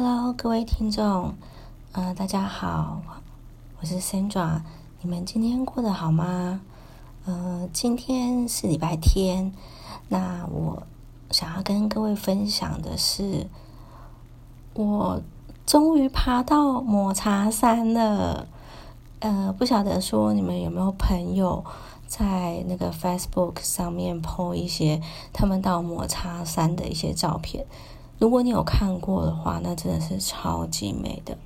Hello，各位听众，呃，大家好，我是 Sandra，你们今天过得好吗？呃，今天是礼拜天，那我想要跟各位分享的是，我终于爬到抹茶山了。呃，不晓得说你们有没有朋友在那个 Facebook 上面 po 一些他们到抹茶山的一些照片。如果你有看过的话，那真的是超级美的。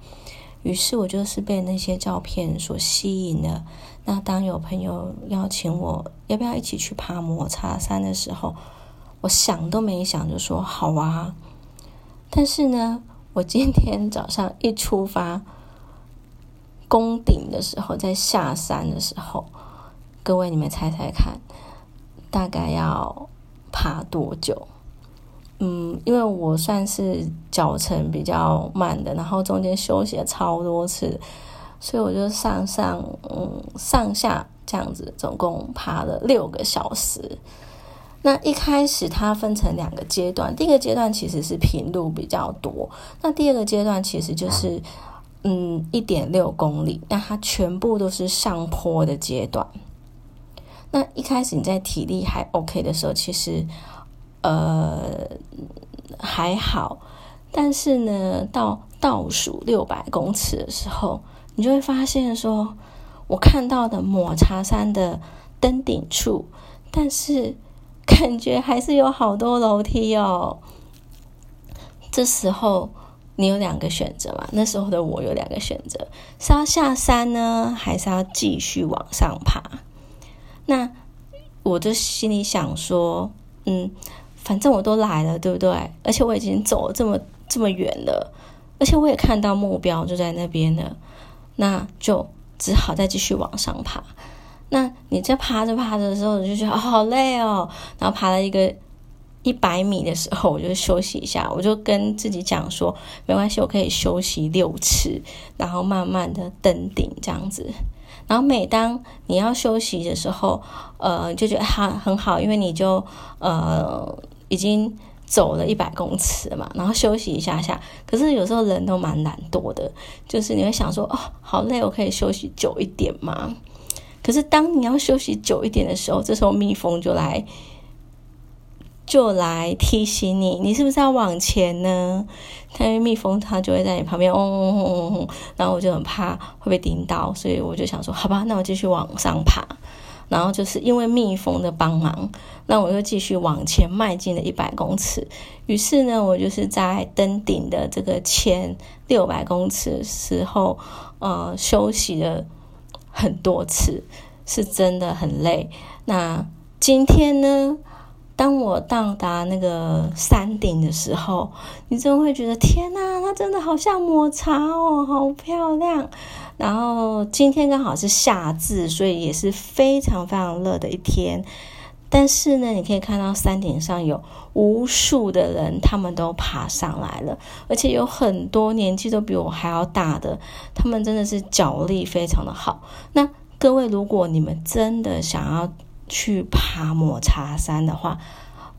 于是我就是被那些照片所吸引了。那当有朋友邀请我要不要一起去爬摩擦山的时候，我想都没想就说好啊。但是呢，我今天早上一出发攻顶的时候，在下山的时候，各位你们猜猜看，大概要爬多久？嗯，因为我算是脚程比较慢的，然后中间休息了超多次，所以我就上上嗯上下这样子，总共爬了六个小时。那一开始它分成两个阶段，第一个阶段其实是平路比较多，那第二个阶段其实就是嗯一点六公里，那它全部都是上坡的阶段。那一开始你在体力还 OK 的时候，其实。呃，还好，但是呢，到倒数六百公尺的时候，你就会发现说，我看到的抹茶山的登顶处，但是感觉还是有好多楼梯哦。这时候你有两个选择嘛？那时候的我有两个选择，是要下山呢，还是要继续往上爬？那我就心里想说，嗯。反正我都来了，对不对？而且我已经走了这么这么远了，而且我也看到目标就在那边了，那就只好再继续往上爬。那你在爬着爬着的时候，我就觉得好累哦。然后爬了一个一百米的时候，我就休息一下，我就跟自己讲说，没关系，我可以休息六次，然后慢慢的登顶这样子。然后每当你要休息的时候，呃，就觉得很很好，因为你就呃。已经走了一百公尺嘛，然后休息一下下。可是有时候人都蛮懒惰的，就是你会想说：“哦，好累，我可以休息久一点吗？”可是当你要休息久一点的时候，这时候蜜蜂就来，就来提醒你，你是不是要往前呢？因为蜜蜂它就会在你旁边嗡嗡嗡嗡嗡，然后我就很怕会被叮到，所以我就想说：“好吧，那我继续往上爬。”然后就是因为蜜蜂的帮忙，那我又继续往前迈进了一百公尺。于是呢，我就是在登顶的这个前六百公尺时候，呃，休息了很多次，是真的很累。那今天呢，当我到达那个山顶的时候，你真的会觉得天哪，它真的好像抹茶哦，好漂亮。然后今天刚好是夏至，所以也是非常非常热的一天。但是呢，你可以看到山顶上有无数的人，他们都爬上来了，而且有很多年纪都比我还要大的，他们真的是脚力非常的好。那各位，如果你们真的想要去爬抹茶山的话，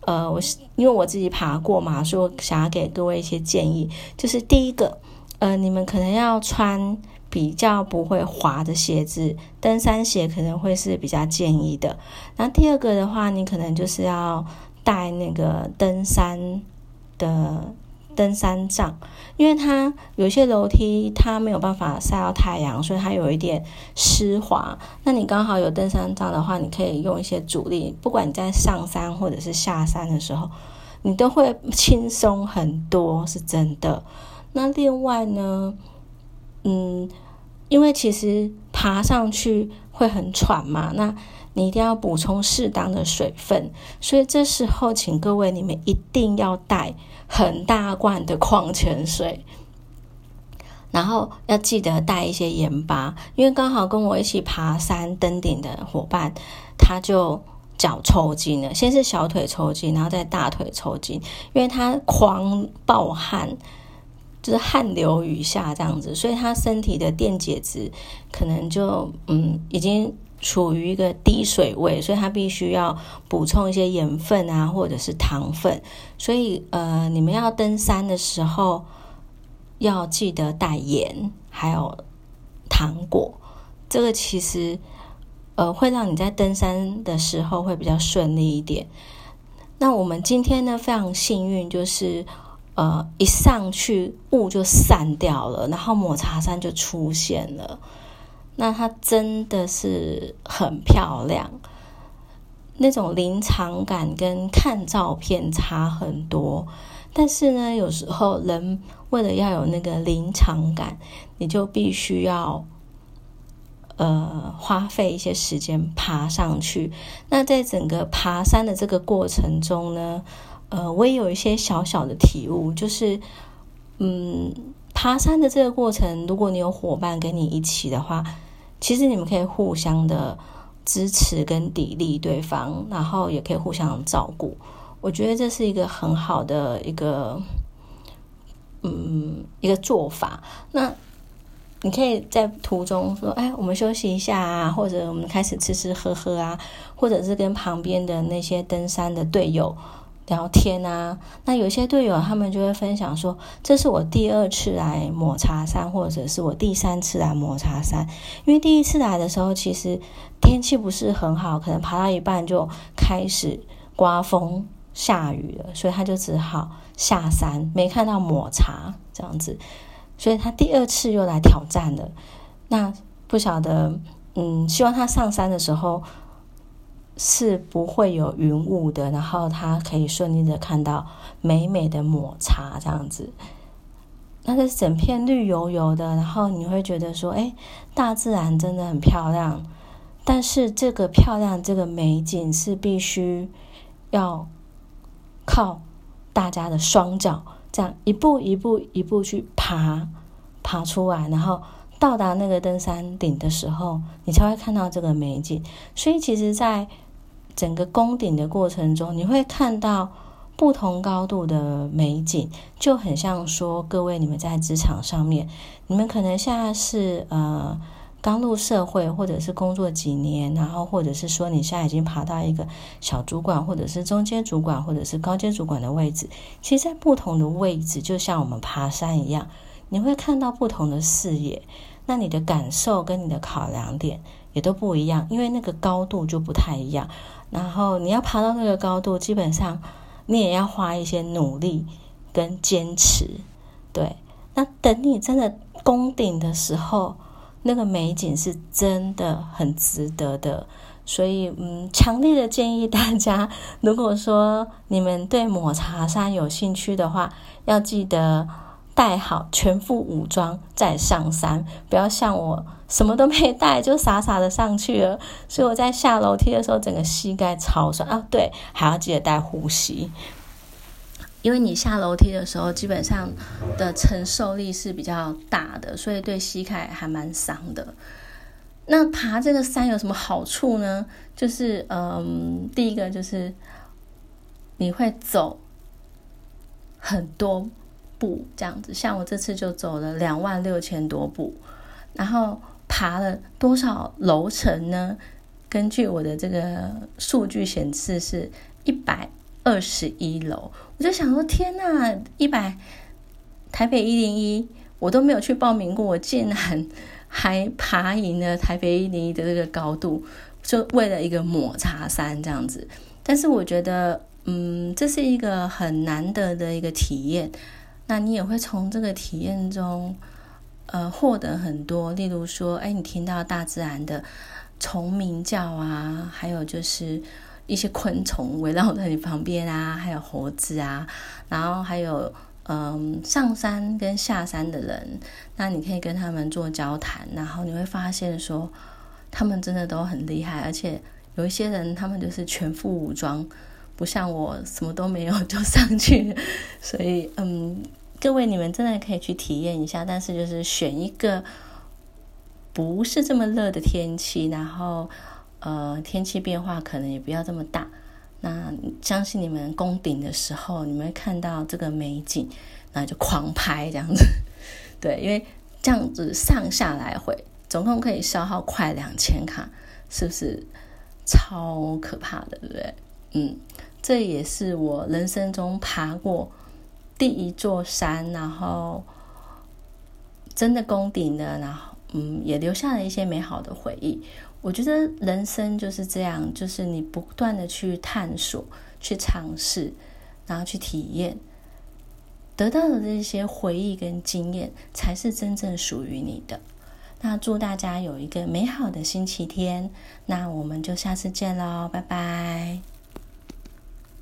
呃，我是因为我自己爬过嘛，所以我想要给各位一些建议，就是第一个，呃，你们可能要穿。比较不会滑的鞋子，登山鞋可能会是比较建议的。那第二个的话，你可能就是要带那个登山的登山杖，因为它有些楼梯它没有办法晒到太阳，所以它有一点湿滑。那你刚好有登山杖的话，你可以用一些阻力，不管你在上山或者是下山的时候，你都会轻松很多，是真的。那另外呢，嗯。因为其实爬上去会很喘嘛，那你一定要补充适当的水分，所以这时候请各位你们一定要带很大罐的矿泉水，然后要记得带一些盐巴，因为刚好跟我一起爬山登顶的伙伴，他就脚抽筋了，先是小腿抽筋，然后再大腿抽筋，因为他狂暴汗。就是汗流雨下这样子，所以他身体的电解质可能就嗯已经处于一个低水位，所以他必须要补充一些盐分啊，或者是糖分。所以呃，你们要登山的时候，要记得带盐，还有糖果。这个其实呃会让你在登山的时候会比较顺利一点。那我们今天呢非常幸运，就是呃一上去雾就散掉了，然后抹茶山就出现了。那它真的是很漂亮，那种临场感跟看照片差很多。但是呢，有时候人为了要有那个临场感，你就必须要呃花费一些时间爬上去。那在整个爬山的这个过程中呢，呃，我也有一些小小的体悟，就是嗯。爬山的这个过程，如果你有伙伴跟你一起的话，其实你们可以互相的支持跟砥砺对方，然后也可以互相照顾。我觉得这是一个很好的一个，嗯，一个做法。那你可以在途中说：“哎，我们休息一下啊，或者我们开始吃吃喝喝啊，或者是跟旁边的那些登山的队友。”聊天啊，那有些队友他们就会分享说：“这是我第二次来抹茶山，或者是我第三次来抹茶山。因为第一次来的时候，其实天气不是很好，可能爬到一半就开始刮风下雨了，所以他就只好下山，没看到抹茶这样子。所以他第二次又来挑战了。那不晓得，嗯，希望他上山的时候。”是不会有云雾的，然后它可以顺利的看到美美的抹茶这样子，那是整片绿油油的，然后你会觉得说，哎，大自然真的很漂亮。但是这个漂亮，这个美景是必须要靠大家的双脚，这样一步一步一步去爬爬出来，然后到达那个登山顶的时候，你才会看到这个美景。所以其实，在整个攻顶的过程中，你会看到不同高度的美景，就很像说，各位你们在职场上面，你们可能现在是呃刚入社会，或者是工作几年，然后或者是说你现在已经爬到一个小主管，或者是中间主管，或者是高阶主管的位置。其实，在不同的位置，就像我们爬山一样，你会看到不同的视野，那你的感受跟你的考量点也都不一样，因为那个高度就不太一样。然后你要爬到那个高度，基本上你也要花一些努力跟坚持，对。那等你真的攻顶的时候，那个美景是真的很值得的。所以，嗯，强烈的建议大家，如果说你们对抹茶山有兴趣的话，要记得。带好全副武装再上山，不要像我什么都没带就傻傻的上去了。所以我在下楼梯的时候，整个膝盖超酸啊！对，还要记得带护膝，因为你下楼梯的时候，基本上的承受力是比较大的，所以对膝盖还蛮伤的。那爬这个山有什么好处呢？就是嗯，第一个就是你会走很多。步这样子，像我这次就走了两万六千多步，然后爬了多少楼层呢？根据我的这个数据显示是一百二十一楼。我就想说，天呐，一百台北一零一我都没有去报名过，我竟然还爬赢了台北一零一的这个高度，就为了一个抹茶山这样子。但是我觉得，嗯，这是一个很难得的一个体验。那你也会从这个体验中，呃，获得很多。例如说，哎，你听到大自然的虫鸣叫啊，还有就是一些昆虫围绕在你旁边啊，还有猴子啊，然后还有嗯，上山跟下山的人，那你可以跟他们做交谈，然后你会发现说，他们真的都很厉害，而且有一些人他们就是全副武装。不像我什么都没有就上去，所以嗯，各位你们真的可以去体验一下，但是就是选一个不是这么热的天气，然后呃天气变化可能也不要这么大。那相信你们攻顶的时候，你们看到这个美景，那就狂拍这样子。对，因为这样子上下来回总共可以消耗快两千卡，是不是超可怕的？对不对？嗯，这也是我人生中爬过第一座山，然后真的攻顶了，然后嗯，也留下了一些美好的回忆。我觉得人生就是这样，就是你不断的去探索、去尝试，然后去体验，得到的这些回忆跟经验，才是真正属于你的。那祝大家有一个美好的星期天，那我们就下次见喽，拜拜。